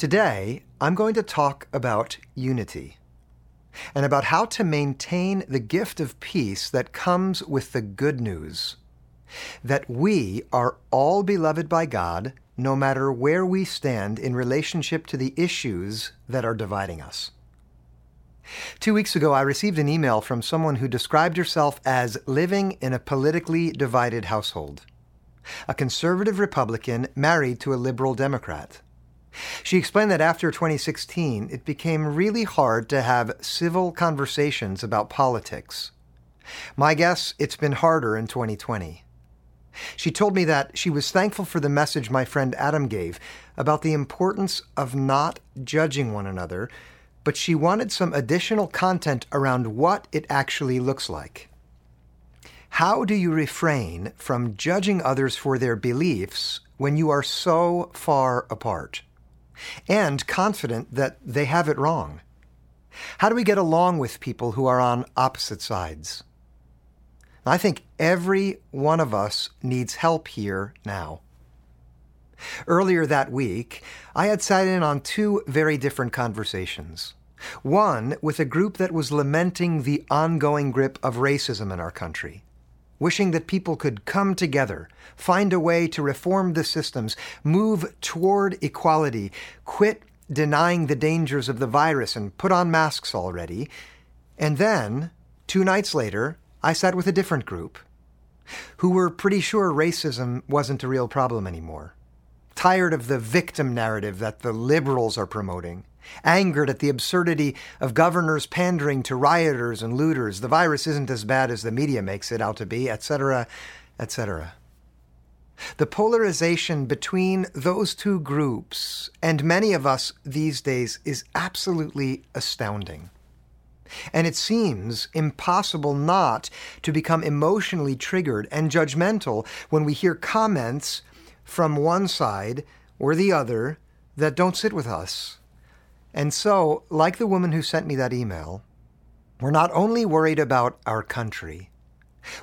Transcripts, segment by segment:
Today, I'm going to talk about unity and about how to maintain the gift of peace that comes with the good news that we are all beloved by God no matter where we stand in relationship to the issues that are dividing us. Two weeks ago, I received an email from someone who described herself as living in a politically divided household. A conservative Republican married to a liberal Democrat. She explained that after 2016, it became really hard to have civil conversations about politics. My guess, it's been harder in 2020. She told me that she was thankful for the message my friend Adam gave about the importance of not judging one another, but she wanted some additional content around what it actually looks like. How do you refrain from judging others for their beliefs when you are so far apart? And confident that they have it wrong? How do we get along with people who are on opposite sides? I think every one of us needs help here now. Earlier that week, I had sat in on two very different conversations. One with a group that was lamenting the ongoing grip of racism in our country wishing that people could come together, find a way to reform the systems, move toward equality, quit denying the dangers of the virus and put on masks already. And then, two nights later, I sat with a different group who were pretty sure racism wasn't a real problem anymore. Tired of the victim narrative that the liberals are promoting, angered at the absurdity of governors pandering to rioters and looters. The virus isn't as bad as the media makes it out to be, etc., etc. The polarization between those two groups and many of us these days is absolutely astounding. And it seems impossible not to become emotionally triggered and judgmental when we hear comments from one side or the other that don't sit with us. And so, like the woman who sent me that email, we're not only worried about our country,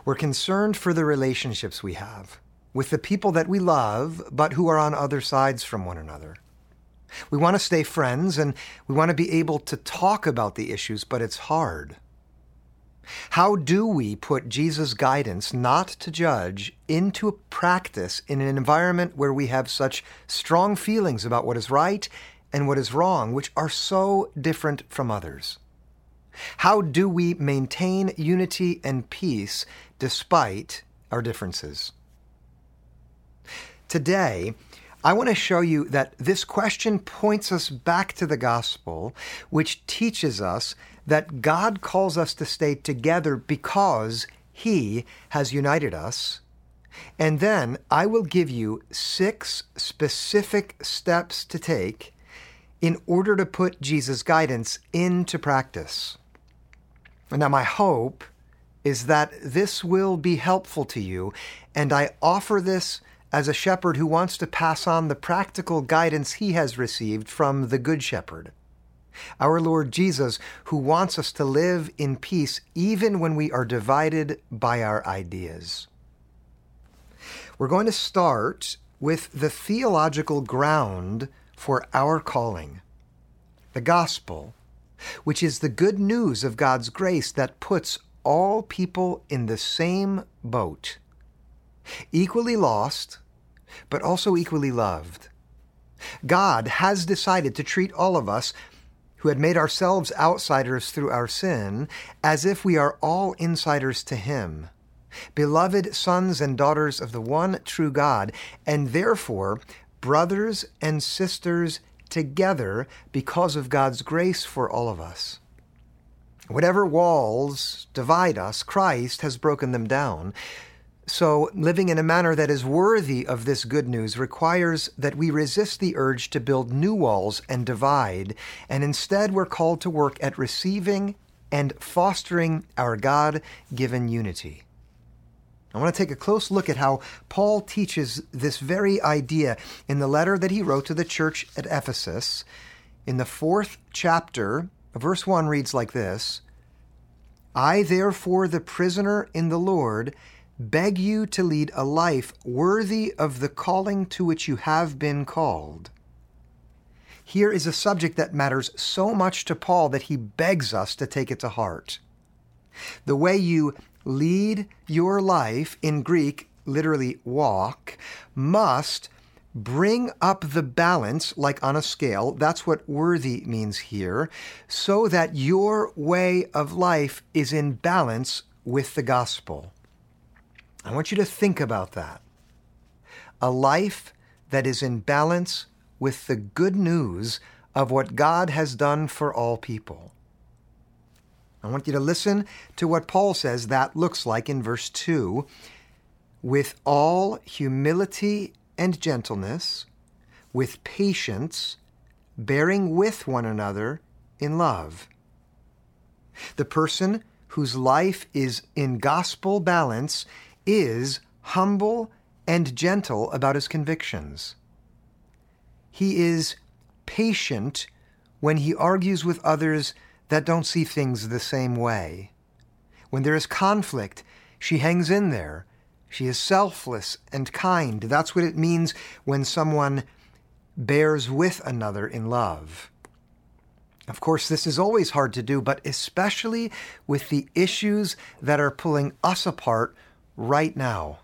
we're concerned for the relationships we have with the people that we love, but who are on other sides from one another. We want to stay friends and we want to be able to talk about the issues, but it's hard. How do we put Jesus' guidance not to judge into practice in an environment where we have such strong feelings about what is right and what is wrong, which are so different from others? How do we maintain unity and peace despite our differences? Today, I want to show you that this question points us back to the gospel, which teaches us that God calls us to stay together because He has united us. And then I will give you six specific steps to take in order to put Jesus' guidance into practice. Now, my hope is that this will be helpful to you, and I offer this as a shepherd who wants to pass on the practical guidance he has received from the Good Shepherd. Our Lord Jesus, who wants us to live in peace even when we are divided by our ideas. We're going to start with the theological ground for our calling. The gospel, which is the good news of God's grace that puts all people in the same boat, equally lost, but also equally loved. God has decided to treat all of us who had made ourselves outsiders through our sin as if we are all insiders to Him beloved sons and daughters of the one true God, and therefore brothers and sisters together because of God's grace for all of us. Whatever walls divide us, Christ has broken them down. So, living in a manner that is worthy of this good news requires that we resist the urge to build new walls and divide, and instead we're called to work at receiving and fostering our God given unity. I want to take a close look at how Paul teaches this very idea in the letter that he wrote to the church at Ephesus. In the fourth chapter, verse 1 reads like this I, therefore, the prisoner in the Lord, beg you to lead a life worthy of the calling to which you have been called. here is a subject that matters so much to Paul that he begs us to take it to heart. The way you lead your life, in Greek, literally walk, must bring up the balance like on a scale. That's what worthy means here, so that your way of life is in balance with the gospel. I want you to think about that. A life that is in balance with the good news of what God has done for all people. I want you to listen to what Paul says that looks like in verse 2 with all humility and gentleness, with patience, bearing with one another in love. The person whose life is in gospel balance is humble and gentle about his convictions. He is patient when he argues with others that don't see things the same way. When there is conflict, she hangs in there she is selfless and kind. That's what it means when someone bears with another in love. Of course, this is always hard to do, but especially with the issues that are pulling us apart right now.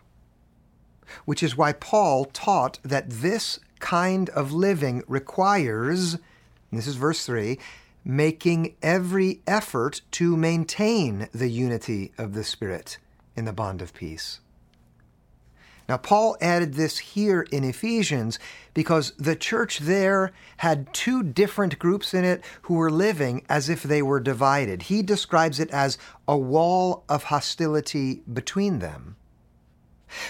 Which is why Paul taught that this kind of living requires, this is verse 3, making every effort to maintain the unity of the Spirit in the bond of peace. Now, Paul added this here in Ephesians because the church there had two different groups in it who were living as if they were divided. He describes it as a wall of hostility between them.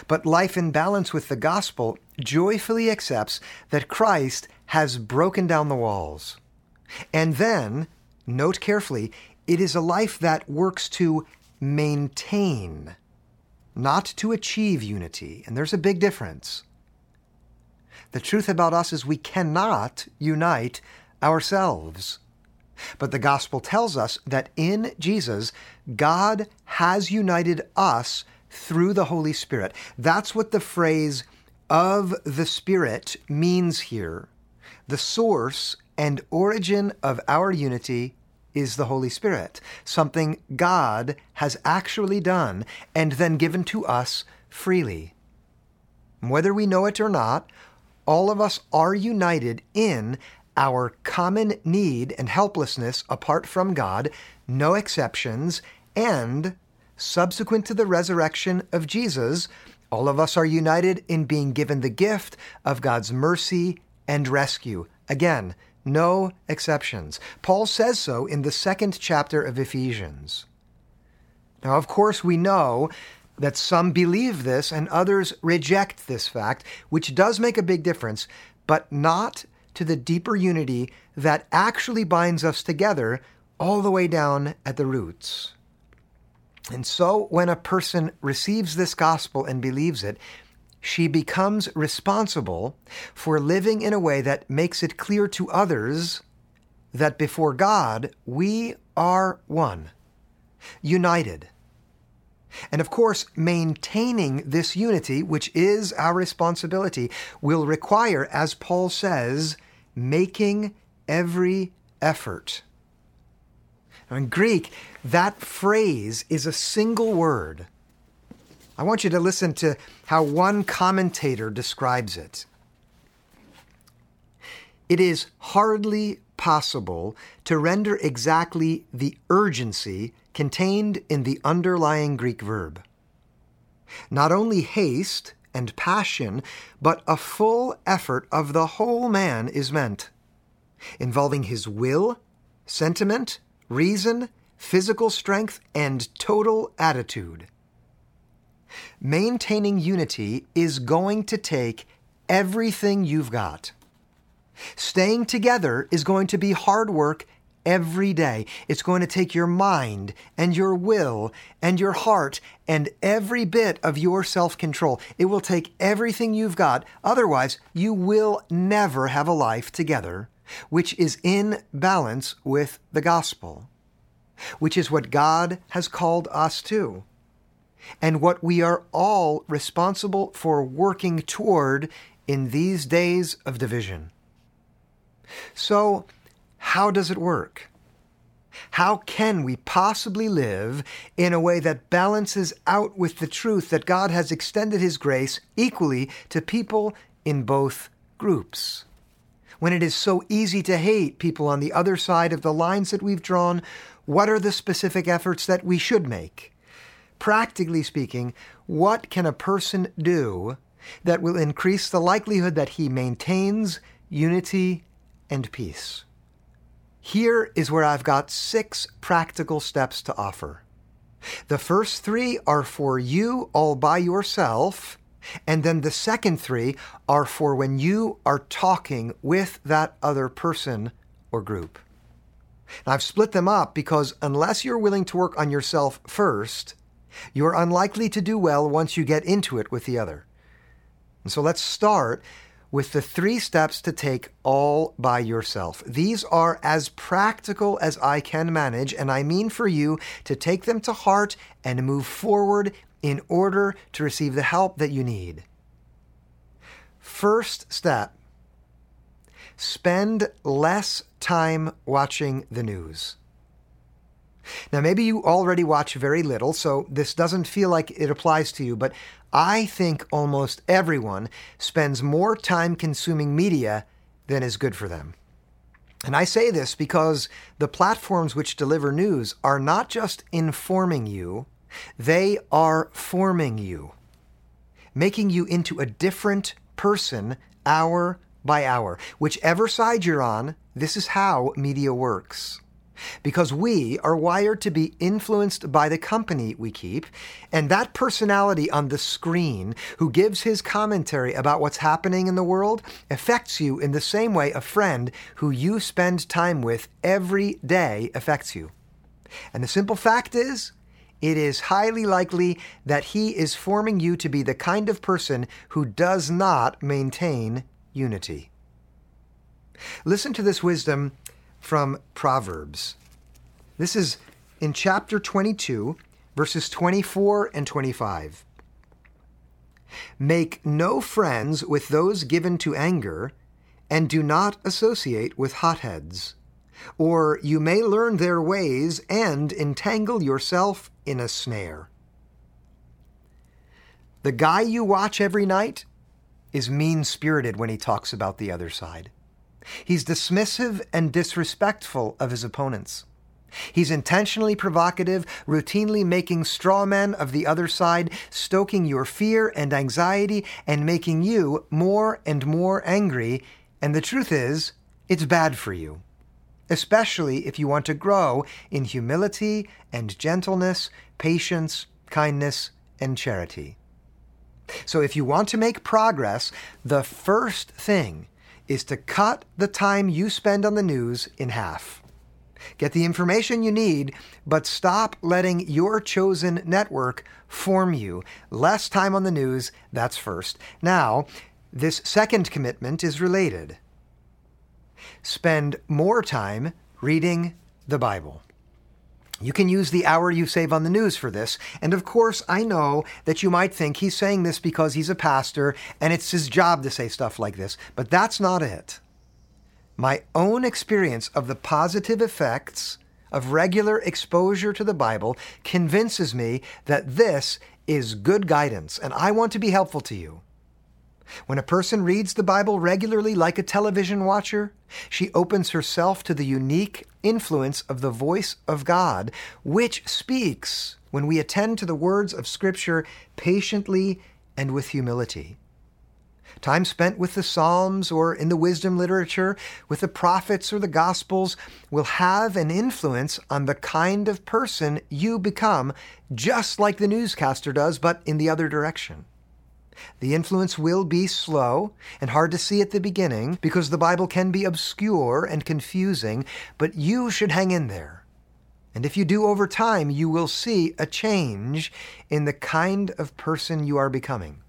But life in balance with the gospel joyfully accepts that Christ has broken down the walls. And then, note carefully, it is a life that works to maintain not to achieve unity. And there's a big difference. The truth about us is we cannot unite ourselves. But the gospel tells us that in Jesus, God has united us through the Holy Spirit. That's what the phrase of the Spirit means here. The source and origin of our unity is the Holy Spirit, something God has actually done and then given to us freely. Whether we know it or not, all of us are united in our common need and helplessness apart from God, no exceptions, and subsequent to the resurrection of Jesus, all of us are united in being given the gift of God's mercy and rescue. Again, no exceptions. Paul says so in the second chapter of Ephesians. Now, of course, we know that some believe this and others reject this fact, which does make a big difference, but not to the deeper unity that actually binds us together all the way down at the roots. And so, when a person receives this gospel and believes it, she becomes responsible for living in a way that makes it clear to others that before God, we are one, united. And of course, maintaining this unity, which is our responsibility, will require, as Paul says, making every effort. In Greek, that phrase is a single word I want you to listen to how one commentator describes it. It is hardly possible to render exactly the urgency contained in the underlying Greek verb. Not only haste and passion, but a full effort of the whole man is meant, involving his will, sentiment, reason, physical strength, and total attitude. Maintaining unity is going to take everything you've got. Staying together is going to be hard work every day. It's going to take your mind and your will and your heart and every bit of your self control. It will take everything you've got. Otherwise, you will never have a life together which is in balance with the gospel, which is what God has called us to and what we are all responsible for working toward in these days of division. So, how does it work? How can we possibly live in a way that balances out with the truth that God has extended His grace equally to people in both groups? When it is so easy to hate people on the other side of the lines that we've drawn, what are the specific efforts that we should make? Practically speaking, what can a person do that will increase the likelihood that he maintains unity and peace? Here is where I've got six practical steps to offer. The first three are for you all by yourself, and then the second three are for when you are talking with that other person or group. I've split them up because unless you're willing to work on yourself first, you're unlikely to do well once you get into it with the other. And so let's start with the three steps to take all by yourself. These are as practical as I can manage, and I mean for you to take them to heart and move forward in order to receive the help that you need. First step spend less time watching the news. Now, maybe you already watch very little, so this doesn't feel like it applies to you, but I think almost everyone spends more time consuming media than is good for them. And I say this because the platforms which deliver news are not just informing you, they are forming you, making you into a different person hour by hour. Whichever side you're on, this is how media works because we are wired to be influenced by the company we keep, and that personality on the screen who gives his commentary about what's happening in the world affects you in the same way a friend who you spend time with every day affects you. And the simple fact is, it is highly likely that he is forming you to be the kind of person who does not maintain unity. Listen to this wisdom from Proverbs. This is in chapter 22, verses 24 and 25. Make no friends with those given to anger, and do not associate with hotheads, or you may learn their ways and entangle yourself in a snare. The guy you watch every night is mean spirited when he talks about the other side. He's dismissive and disrespectful of his opponents. He's intentionally provocative, routinely making straw men of the other side, stoking your fear and anxiety, and making you more and more angry. And the truth is, it's bad for you, especially if you want to grow in humility and gentleness, patience, kindness, and charity. So, if you want to make progress, the first thing is to cut the time you spend on the news in half. Get the information you need, but stop letting your chosen network form you. Less time on the news, that's first. Now, this second commitment is related. Spend more time reading the Bible. You can use the hour you save on the news for this. And of course, I know that you might think he's saying this because he's a pastor and it's his job to say stuff like this, but that's not it. My own experience of the positive effects of regular exposure to the Bible convinces me that this is good guidance, and I want to be helpful to you. When a person reads the Bible regularly like a television watcher, she opens herself to the unique influence of the voice of God, which speaks when we attend to the words of Scripture patiently and with humility. Time spent with the Psalms or in the wisdom literature, with the prophets or the Gospels, will have an influence on the kind of person you become, just like the newscaster does, but in the other direction. The influence will be slow and hard to see at the beginning because the Bible can be obscure and confusing, but you should hang in there. And if you do over time, you will see a change in the kind of person you are becoming.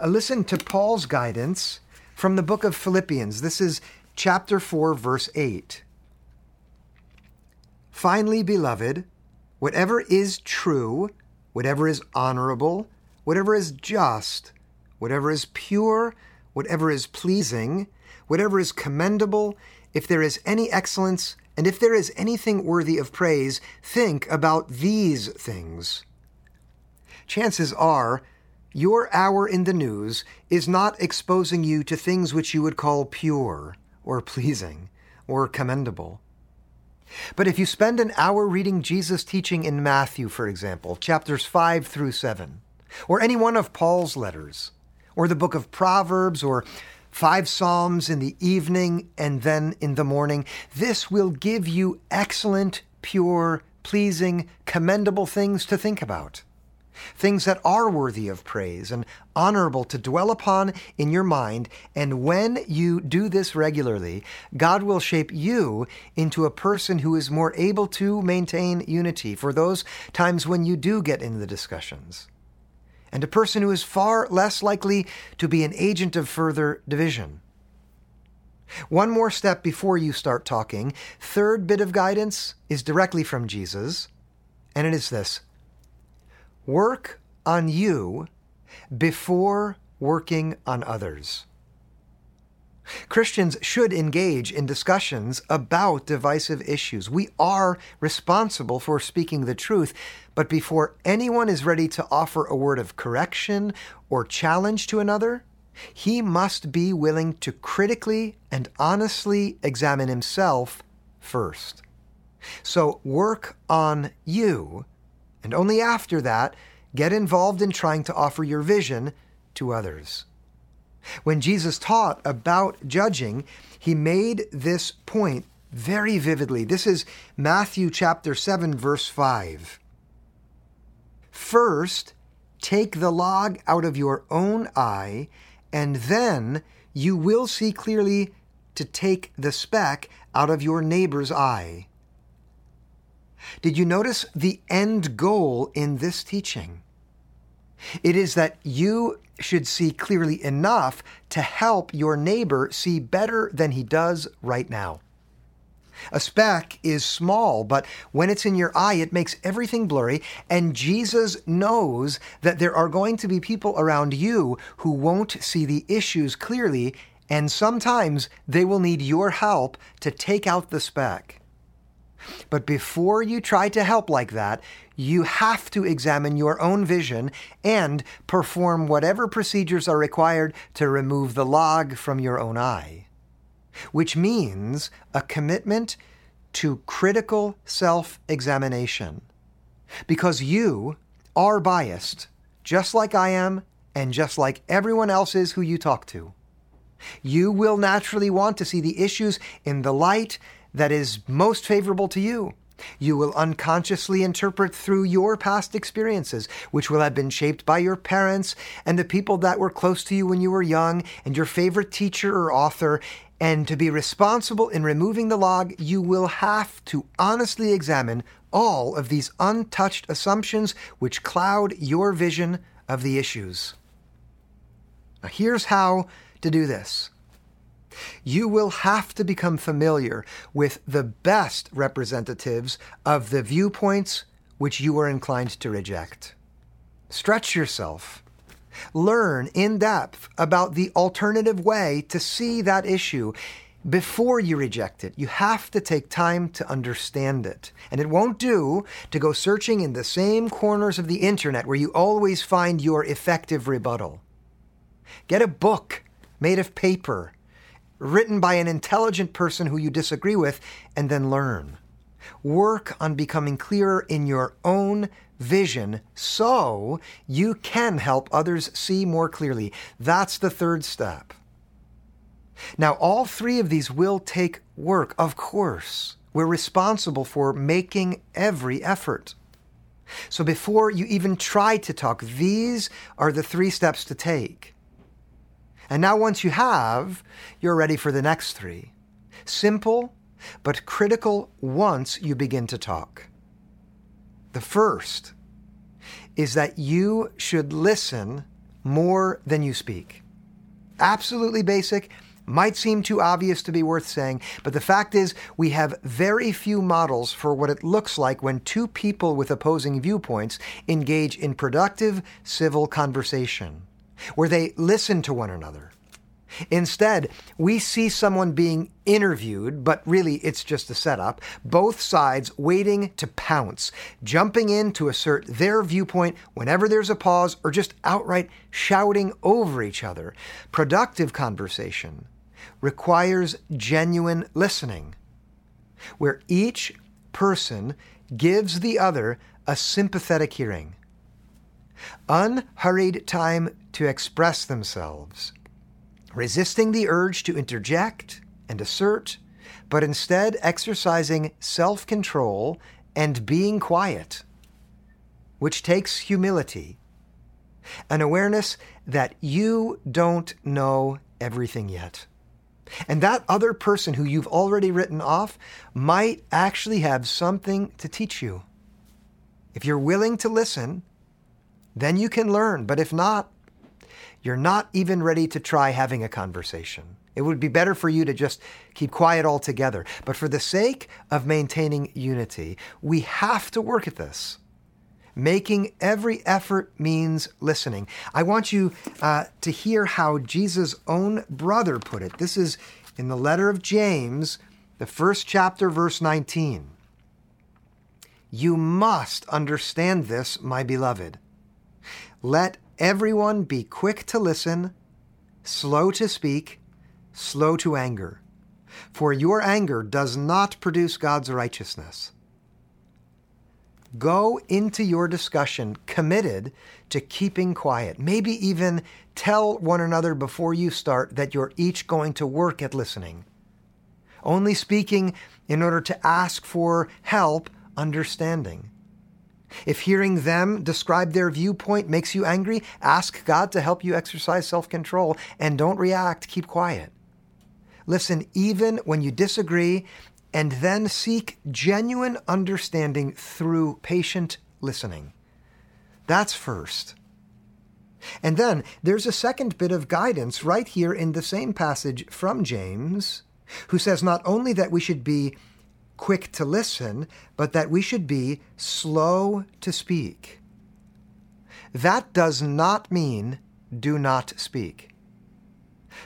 Uh, listen to Paul's guidance from the book of Philippians. This is chapter 4, verse 8. Finally, beloved, whatever is true, whatever is honorable, whatever is just, whatever is pure, whatever is pleasing, whatever is commendable, if there is any excellence, and if there is anything worthy of praise, think about these things. Chances are, your hour in the news is not exposing you to things which you would call pure, or pleasing, or commendable. But if you spend an hour reading Jesus' teaching in Matthew, for example, chapters 5 through 7, or any one of Paul's letters, or the book of Proverbs, or five Psalms in the evening and then in the morning. This will give you excellent, pure, pleasing, commendable things to think about. Things that are worthy of praise and honorable to dwell upon in your mind. And when you do this regularly, God will shape you into a person who is more able to maintain unity for those times when you do get in the discussions and a person who is far less likely to be an agent of further division. One more step before you start talking. Third bit of guidance is directly from Jesus, and it is this Work on you before working on others. Christians should engage in discussions about divisive issues. We are responsible for speaking the truth, but before anyone is ready to offer a word of correction or challenge to another, he must be willing to critically and honestly examine himself first. So work on you, and only after that, get involved in trying to offer your vision to others. When Jesus taught about judging, he made this point very vividly. This is Matthew chapter 7 verse 5. First, take the log out of your own eye, and then you will see clearly to take the speck out of your neighbor's eye. Did you notice the end goal in this teaching? It is that you should see clearly enough to help your neighbor see better than he does right now. A speck is small, but when it's in your eye, it makes everything blurry. And Jesus knows that there are going to be people around you who won't see the issues clearly, and sometimes they will need your help to take out the speck. But before you try to help like that, you have to examine your own vision and perform whatever procedures are required to remove the log from your own eye, which means a commitment to critical self examination. Because you are biased, just like I am, and just like everyone else is who you talk to. You will naturally want to see the issues in the light that is most favorable to you. You will unconsciously interpret through your past experiences, which will have been shaped by your parents and the people that were close to you when you were young, and your favorite teacher or author. And to be responsible in removing the log, you will have to honestly examine all of these untouched assumptions which cloud your vision of the issues. Now, here's how to do this you will have to become familiar with the best representatives of the viewpoints which you are inclined to reject. Stretch yourself. Learn in depth about the alternative way to see that issue before you reject it. You have to take time to understand it. And it won't do to go searching in the same corners of the internet where you always find your effective rebuttal. Get a book made of paper written by an intelligent person who you disagree with, and then learn. Work on becoming clearer in your own vision so you can help others see more clearly. That's the third step. Now, all three of these will take work, of course. We're responsible for making every effort. So before you even try to talk, these are the three steps to take. And now, once you have, you're ready for the next three. Simple, but critical once you begin to talk. The first is that you should listen more than you speak. Absolutely basic, might seem too obvious to be worth saying, but the fact is, we have very few models for what it looks like when two people with opposing viewpoints engage in productive civil conversation where they listen to one another. Instead, we see someone being interviewed, but really it's just a setup, both sides waiting to pounce, jumping in to assert their viewpoint whenever there's a pause, or just outright shouting over each other. Productive conversation requires genuine listening, where each person gives the other a sympathetic hearing. Unhurried time to express themselves resisting the urge to interject and assert, but instead exercising self control and being quiet, which takes humility, an awareness that you don't know everything yet. And that other person who you've already written off might actually have something to teach you. If you're willing to listen, then you can learn. But if not, you're not even ready to try having a conversation. It would be better for you to just keep quiet altogether. But for the sake of maintaining unity, we have to work at this. Making every effort means listening. I want you uh, to hear how Jesus' own brother put it. This is in the letter of James, the first chapter, verse 19. You must understand this, my beloved. Let Everyone be quick to listen, slow to speak, slow to anger. For your anger does not produce God's righteousness. Go into your discussion committed to keeping quiet. Maybe even tell one another before you start that you're each going to work at listening. Only speaking in order to ask for help understanding. If hearing them describe their viewpoint makes you angry, ask God to help you exercise self control and don't react, keep quiet. Listen even when you disagree, and then seek genuine understanding through patient listening. That's first. And then there's a second bit of guidance right here in the same passage from James, who says not only that we should be quick to listen, but that we should be slow to speak. That does not mean do not speak.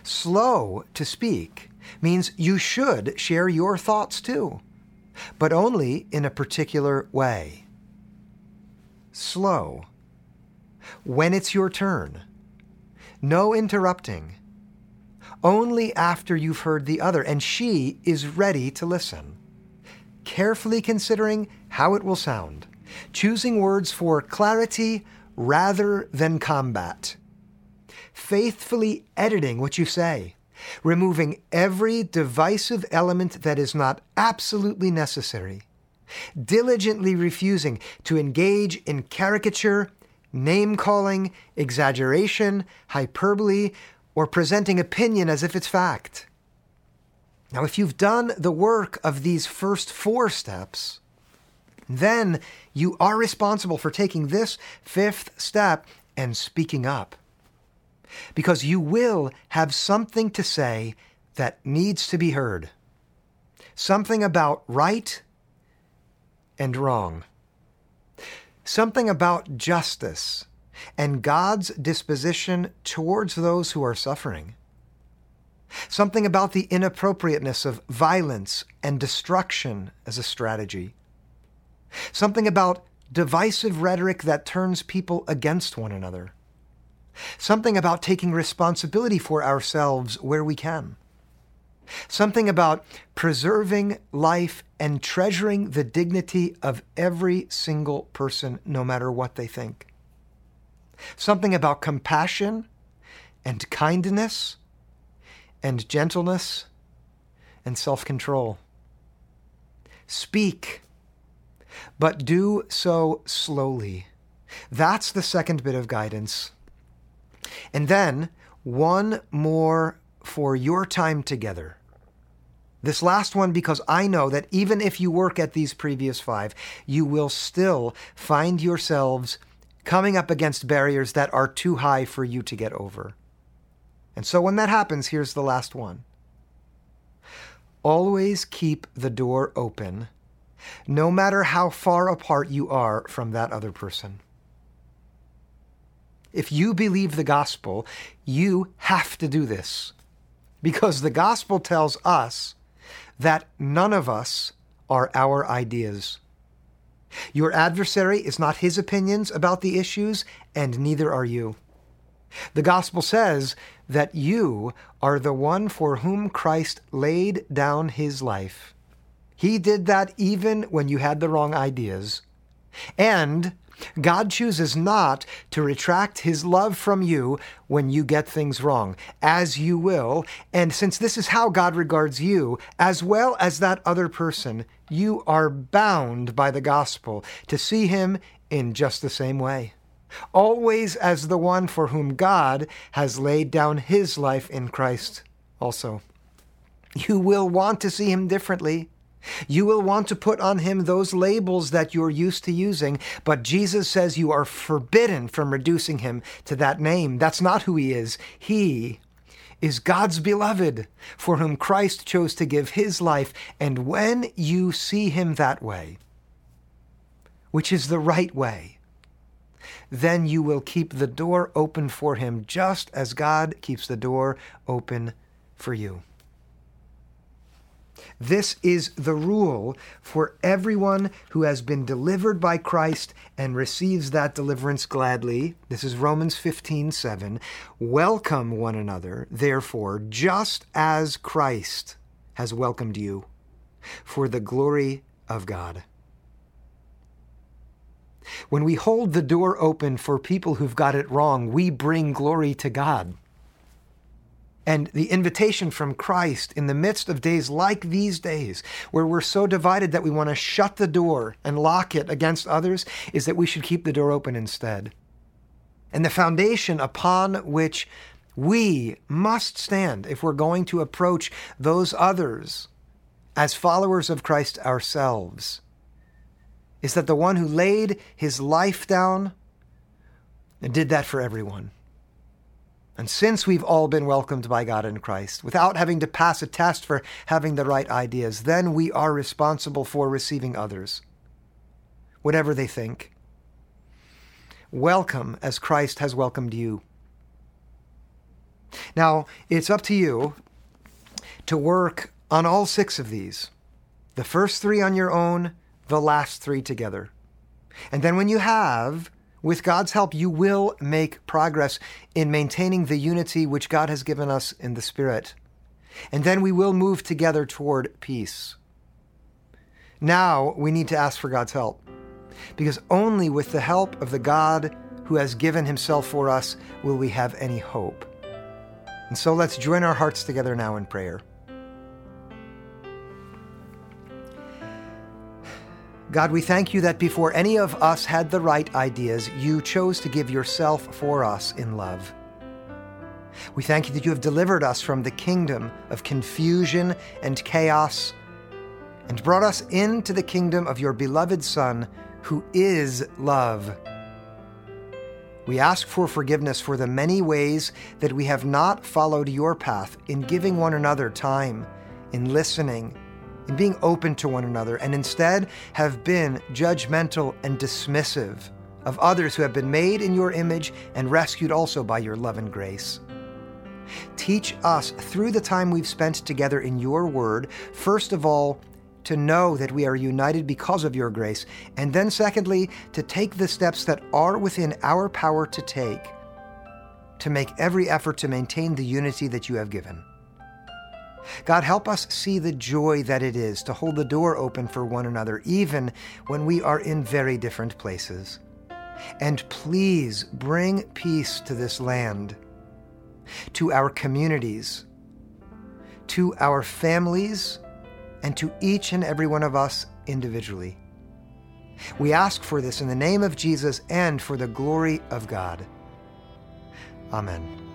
Slow to speak means you should share your thoughts too, but only in a particular way. Slow. When it's your turn. No interrupting. Only after you've heard the other, and she is ready to listen carefully considering how it will sound, choosing words for clarity rather than combat, faithfully editing what you say, removing every divisive element that is not absolutely necessary, diligently refusing to engage in caricature, name calling, exaggeration, hyperbole, or presenting opinion as if it's fact. Now, if you've done the work of these first four steps, then you are responsible for taking this fifth step and speaking up. Because you will have something to say that needs to be heard. Something about right and wrong. Something about justice and God's disposition towards those who are suffering something about the inappropriateness of violence and destruction as a strategy, something about divisive rhetoric that turns people against one another, something about taking responsibility for ourselves where we can. Something about preserving life and treasuring the dignity of every single person, no matter what they think. Something about compassion and kindness and gentleness and self control. Speak, but do so slowly. That's the second bit of guidance. And then one more for your time together. This last one, because I know that even if you work at these previous five, you will still find yourselves coming up against barriers that are too high for you to get over. And so when that happens, here's the last one. Always keep the door open, no matter how far apart you are from that other person. If you believe the gospel, you have to do this. because the gospel tells us that none of us are our ideas. Your adversary is not his opinions about the issues, and neither are you. The gospel says that you are the one for whom Christ laid down his life. He did that even when you had the wrong ideas. And God chooses not to retract his love from you when you get things wrong, as you will. And since this is how God regards you, as well as that other person, you are bound by the gospel to see him in just the same way. Always as the one for whom God has laid down his life in Christ also. You will want to see him differently you will want to put on him those labels that you're used to using, but Jesus says you are forbidden from reducing him to that name. That's not who he is. He is God's beloved, for whom Christ chose to give his life. And when you see him that way, which is the right way, then you will keep the door open for him just as God keeps the door open for you. This is the rule for everyone who has been delivered by Christ and receives that deliverance gladly. This is Romans 15 7. Welcome one another, therefore, just as Christ has welcomed you, for the glory of God. When we hold the door open for people who've got it wrong, we bring glory to God. And the invitation from Christ in the midst of days like these days, where we're so divided that we want to shut the door and lock it against others, is that we should keep the door open instead. And the foundation upon which we must stand if we're going to approach those others as followers of Christ ourselves is that the one who laid his life down and did that for everyone. And since we've all been welcomed by God in Christ, without having to pass a test for having the right ideas, then we are responsible for receiving others, whatever they think. Welcome as Christ has welcomed you. Now, it's up to you to work on all six of these the first three on your own, the last three together. And then when you have, with God's help, you will make progress in maintaining the unity which God has given us in the Spirit. And then we will move together toward peace. Now we need to ask for God's help, because only with the help of the God who has given himself for us will we have any hope. And so let's join our hearts together now in prayer. God, we thank you that before any of us had the right ideas, you chose to give yourself for us in love. We thank you that you have delivered us from the kingdom of confusion and chaos and brought us into the kingdom of your beloved Son, who is love. We ask for forgiveness for the many ways that we have not followed your path in giving one another time, in listening, in being open to one another, and instead have been judgmental and dismissive of others who have been made in your image and rescued also by your love and grace. Teach us through the time we've spent together in your word, first of all, to know that we are united because of your grace, and then, secondly, to take the steps that are within our power to take to make every effort to maintain the unity that you have given. God, help us see the joy that it is to hold the door open for one another, even when we are in very different places. And please bring peace to this land, to our communities, to our families, and to each and every one of us individually. We ask for this in the name of Jesus and for the glory of God. Amen.